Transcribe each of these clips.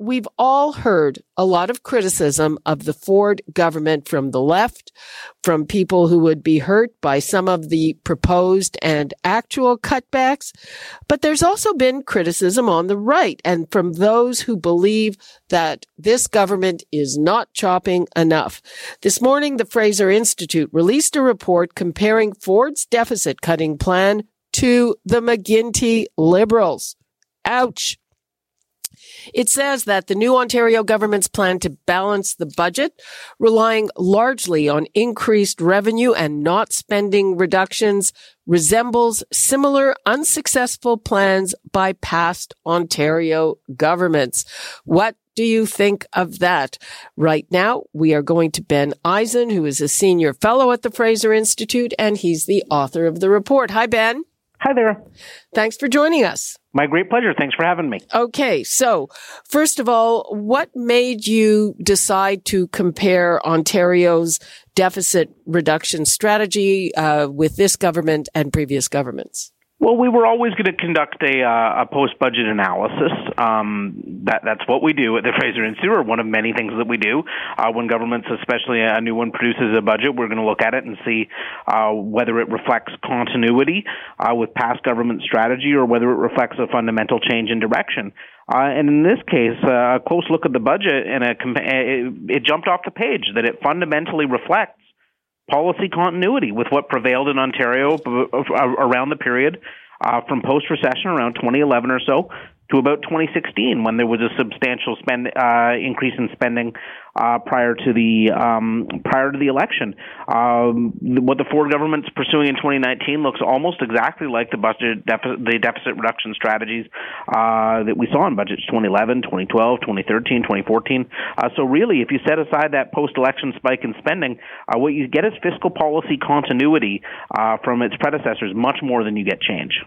we've all heard a lot of criticism of the Ford government from the left, from people who would be hurt by some of the proposed and actual cutbacks. But there's also been criticism on the right and from those who believe that this government is not chopping enough. This morning, the Fraser Institute released a report comparing Ford's deficit cutting plan to the McGuinty Liberals. Ouch. It says that the new Ontario government's plan to balance the budget, relying largely on increased revenue and not spending reductions, resembles similar unsuccessful plans by past Ontario governments. What do you think of that? Right now, we are going to Ben Eisen, who is a senior fellow at the Fraser Institute, and he's the author of the report. Hi, Ben. Hi there. Thanks for joining us. My great pleasure. Thanks for having me. Okay. So, first of all, what made you decide to compare Ontario's deficit reduction strategy uh, with this government and previous governments? Well, we were always going to conduct a, uh, a post-budget analysis. Um, that, that's what we do at the Fraser Institute, or one of many things that we do. Uh, when governments, especially a new one, produces a budget, we're going to look at it and see uh, whether it reflects continuity uh, with past government strategy or whether it reflects a fundamental change in direction. Uh, and in this case, uh, a close look at the budget and a, it, it jumped off the page that it fundamentally reflects policy continuity with what prevailed in Ontario around the period uh, from post recession around 2011 or so to about 2016 when there was a substantial spend uh, increase in spending uh, prior to the um, prior to the election. Um, what the Ford government's pursuing in 2019 looks almost exactly like the budget deficit, the deficit reduction strategies uh, that we saw in budgets 2011, 2012, 2013, 2014. Uh, so really, if you set aside that post-election spike in spending, uh, what you get is fiscal policy continuity uh, from its predecessors, much more than you get change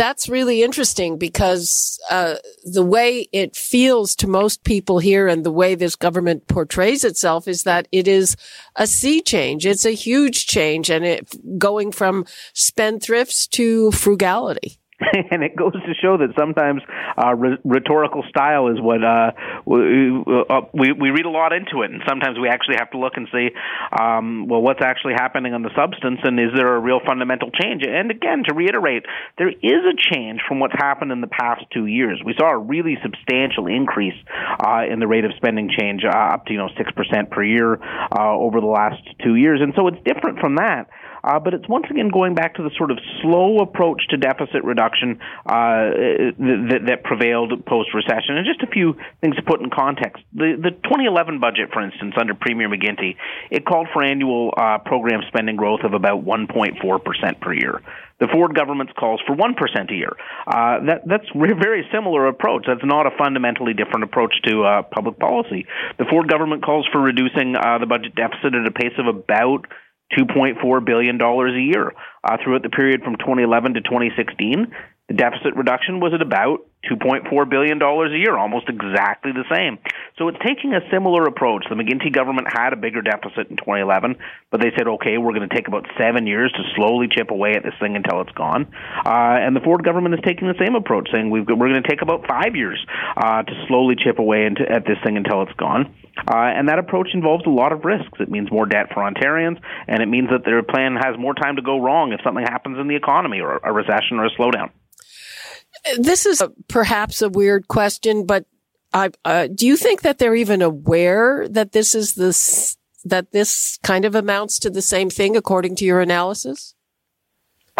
that's really interesting because uh, the way it feels to most people here and the way this government portrays itself is that it is a sea change. It's a huge change and it going from spendthrifts to frugality. and it goes to show that sometimes uh, re- rhetorical style is what uh, we, uh, we we read a lot into it, and sometimes we actually have to look and see, um, well, what's actually happening on the substance, and is there a real fundamental change? And again, to reiterate, there is a change from what's happened in the past two years. We saw a really substantial increase uh, in the rate of spending change, uh, up to you know six percent per year uh, over the last two years, and so it's different from that. Uh, but it's once again going back to the sort of slow approach to deficit reduction uh, that, that prevailed post recession. And just a few things to put in context. The, the 2011 budget, for instance, under Premier McGuinty, it called for annual uh, program spending growth of about 1.4% per year. The Ford government calls for 1% a year. Uh, that, that's a very similar approach. That's not a fundamentally different approach to uh, public policy. The Ford government calls for reducing uh, the budget deficit at a pace of about $2.4 billion a year. Uh, throughout the period from 2011 to 2016, the deficit reduction was at about $2.4 billion a year, almost exactly the same. So it's taking a similar approach. The McGuinty government had a bigger deficit in 2011, but they said, okay, we're going to take about seven years to slowly chip away at this thing until it's gone. Uh, and the Ford government is taking the same approach, saying we've, we're going to take about five years uh, to slowly chip away into, at this thing until it's gone. Uh, and that approach involves a lot of risks. It means more debt for Ontarians, and it means that their plan has more time to go wrong if something happens in the economy or a recession or a slowdown. This is a, perhaps a weird question, but I, uh, do you think that they're even aware that this is this that this kind of amounts to the same thing according to your analysis?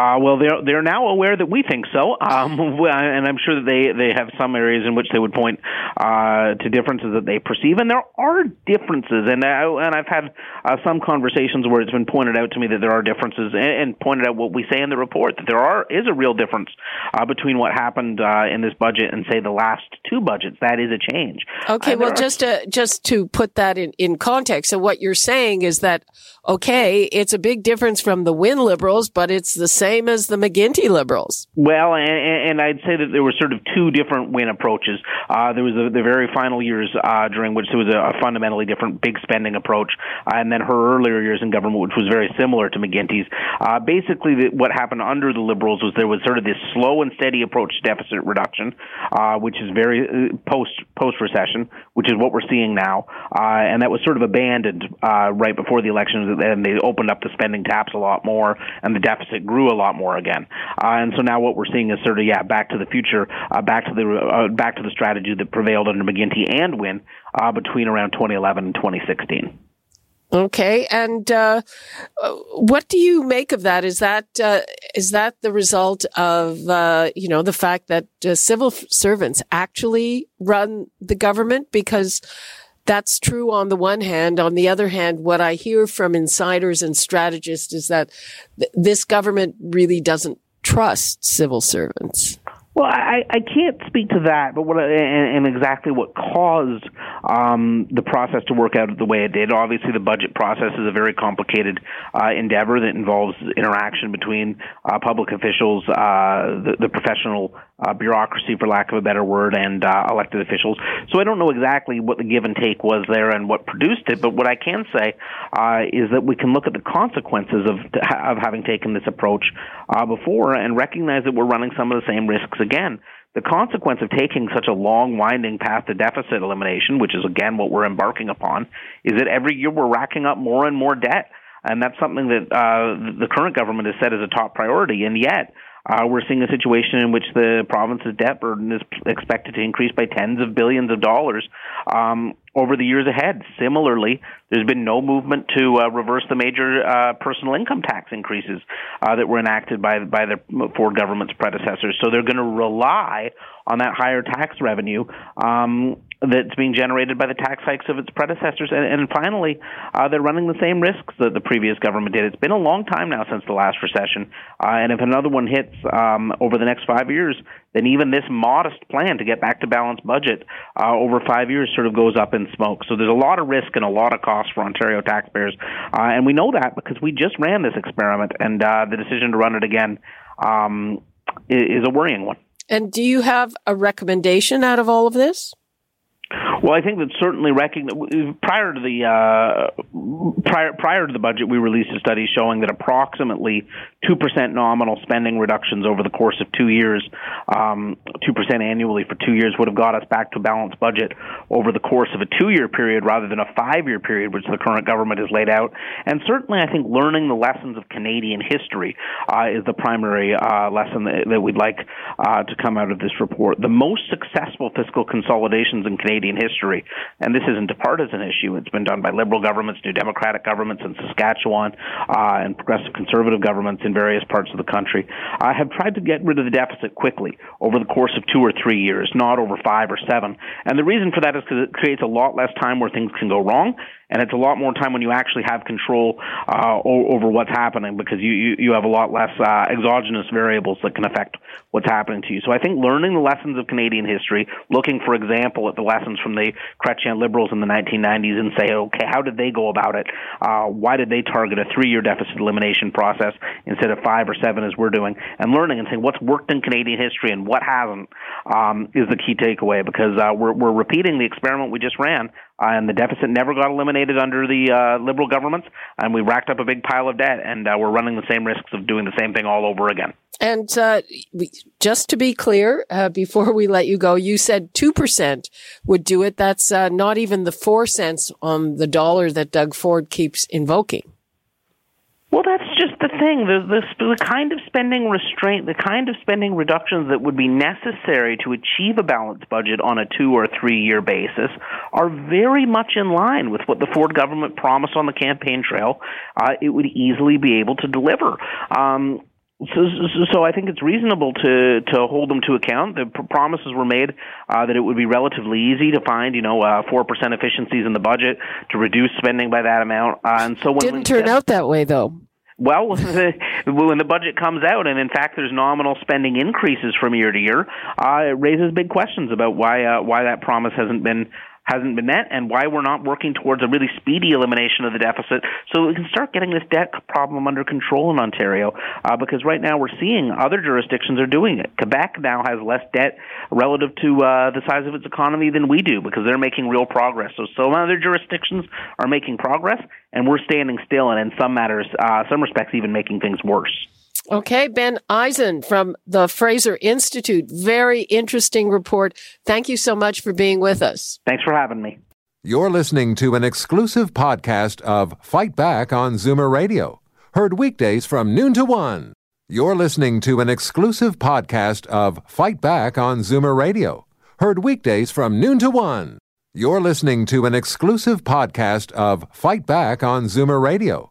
Uh, well, they're they're now aware that we think so, um, and I'm sure that they they have some areas in which they would point uh, to differences that they perceive, and there are differences, and I, and I've had uh, some conversations where it's been pointed out to me that there are differences, and, and pointed out what we say in the report that there are is a real difference uh, between what happened uh, in this budget and say the last two budgets. That is a change. Okay, well, are... just to just to put that in in context, so what you're saying is that okay, it's a big difference from the Wynne Liberals, but it's the same same as the McGuinty Liberals. Well, and, and I'd say that there were sort of two different Wynne approaches. Uh, there was the, the very final years uh, during which there was a, a fundamentally different big spending approach, uh, and then her earlier years in government, which was very similar to McGuinty's. Uh, basically, the, what happened under the Liberals was there was sort of this slow and steady approach to deficit reduction, uh, which is very uh, post post recession, which is what we're seeing now, and that was sort of abandoned right before the elections, and they opened up the spending taps a lot more, and the deficit grew a lot more again. Uh, and so now what we're seeing is sort of yeah, back to the future, uh, back to the uh, back to the strategy that prevailed under McGuinty and Wynne uh, between around 2011 and 2016. Okay, and uh, what do you make of that? Is that uh, is that the result of uh, you know the fact that uh, civil servants actually run the government? Because that's true on the one hand. On the other hand, what I hear from insiders and strategists is that th- this government really doesn't trust civil servants. Well, I, I can't speak to that, but what and, and exactly what caused um, the process to work out the way it did. Obviously, the budget process is a very complicated uh, endeavor that involves interaction between uh, public officials, uh, the, the professional uh, bureaucracy, for lack of a better word, and uh, elected officials. So I don't know exactly what the give and take was there and what produced it, but what I can say uh, is that we can look at the consequences of of having taken this approach uh, before and recognize that we're running some of the same risks again. The consequence of taking such a long, winding path to deficit elimination, which is again what we're embarking upon, is that every year we're racking up more and more debt. And that's something that uh, the current government has set as a top priority. And yet, uh, we're seeing a situation in which the province's debt burden is expected to increase by tens of billions of dollars um, over the years ahead. Similarly, there's been no movement to uh, reverse the major uh, personal income tax increases uh, that were enacted by by the Ford government's predecessors. So they're going to rely on that higher tax revenue um, that's being generated by the tax hikes of its predecessors. And, and finally, uh, they're running the same risks that the previous government did. It's been a long time now since the last recession, uh, and if another one hits um, over the next five years, then even this modest plan to get back to balanced budget uh, over five years sort of goes up in smoke. So there's a lot of risk and a lot of cost for Ontario taxpayers, uh, and we know that because we just ran this experiment, and uh, the decision to run it again um, is a worrying one. And do you have a recommendation out of all of this? Well, I think that certainly prior to the uh, prior prior to the budget, we released a study showing that approximately two percent nominal spending reductions over the course of two years, um, two um, percent annually for two years, would have got us back to a balanced budget over the course of a two-year period rather than a five-year period, which the current government has laid out. And certainly, I think learning the lessons of Canadian history uh, is the primary uh, lesson that, that, we'd like uh, to come out of this report. The most successful fiscal consolidations in Canadian Canadian history. And this isn't a partisan issue. It's been done by liberal governments, new democratic governments in Saskatchewan, uh, and progressive conservative governments in various parts of the country. uh, have tried to get rid of the deficit quickly over the course of two or three years, not over five or seven. And the reason for that is because it creates a lot less time where things can go wrong and it's a lot more time when you actually have control uh, over what's happening because you, you, you have a lot less uh, exogenous variables that can affect what's happening to you. So I think learning the lessons of Canadian history, looking, for example, at the lessons from the Chrétien Liberals in the 1990s and say, okay, how did they go about it? Uh, why did they target a three-year deficit elimination process instead of five or seven as we're doing? And learning and saying what's worked in Canadian history and what hasn't um, is the key takeaway because uh, we're, we're repeating the experiment we just ran and the deficit never got eliminated under the uh, liberal governments, and we racked up a big pile of debt, and uh, we're running the same risks of doing the same thing all over again. And uh, we, just to be clear, uh, before we let you go, you said two percent would do it. That's uh, not even the four cents on the dollar that Doug Ford keeps invoking. Well, that's just the thing. The, the, the kind of spending restraint, the kind of spending reductions that would be necessary to achieve a balanced budget on a two or three year basis are very much in line with what the Ford government promised on the campaign trail. Uh, it would easily be able to deliver. Um, so, so, so, I think it's reasonable to to hold them to account. The pr- promises were made uh, that it would be relatively easy to find, you know, uh, four uh, percent efficiencies in the budget to reduce spending by that amount. Uh, and so when didn't turn out that way, though. Well, when the budget comes out, and in fact there's nominal spending increases from year to year, uh, it raises big questions about why uh, why that promise hasn't been hasn't been met and why we're not working towards a really speedy elimination of the deficit so we can start getting this debt problem under control in Ontario. Uh, because right now we're seeing other jurisdictions are doing it. Quebec now has less debt relative to uh, the size of its economy than we do because they're making real progress. So some other jurisdictions are making progress, and we're standing still, and in some matters, uh, some respects, even making things worse. Okay, Ben Eisen from the Fraser Institute. Very interesting report. Thank you so much for being with us. Thanks for having me. You're listening to an exclusive podcast of Fight Back on Zoomer Radio, heard weekdays from noon to one. You're listening to an exclusive podcast of Fight Back on Zoomer Radio, heard weekdays from noon to one. You're listening to an exclusive podcast of Fight Back on Zoomer Radio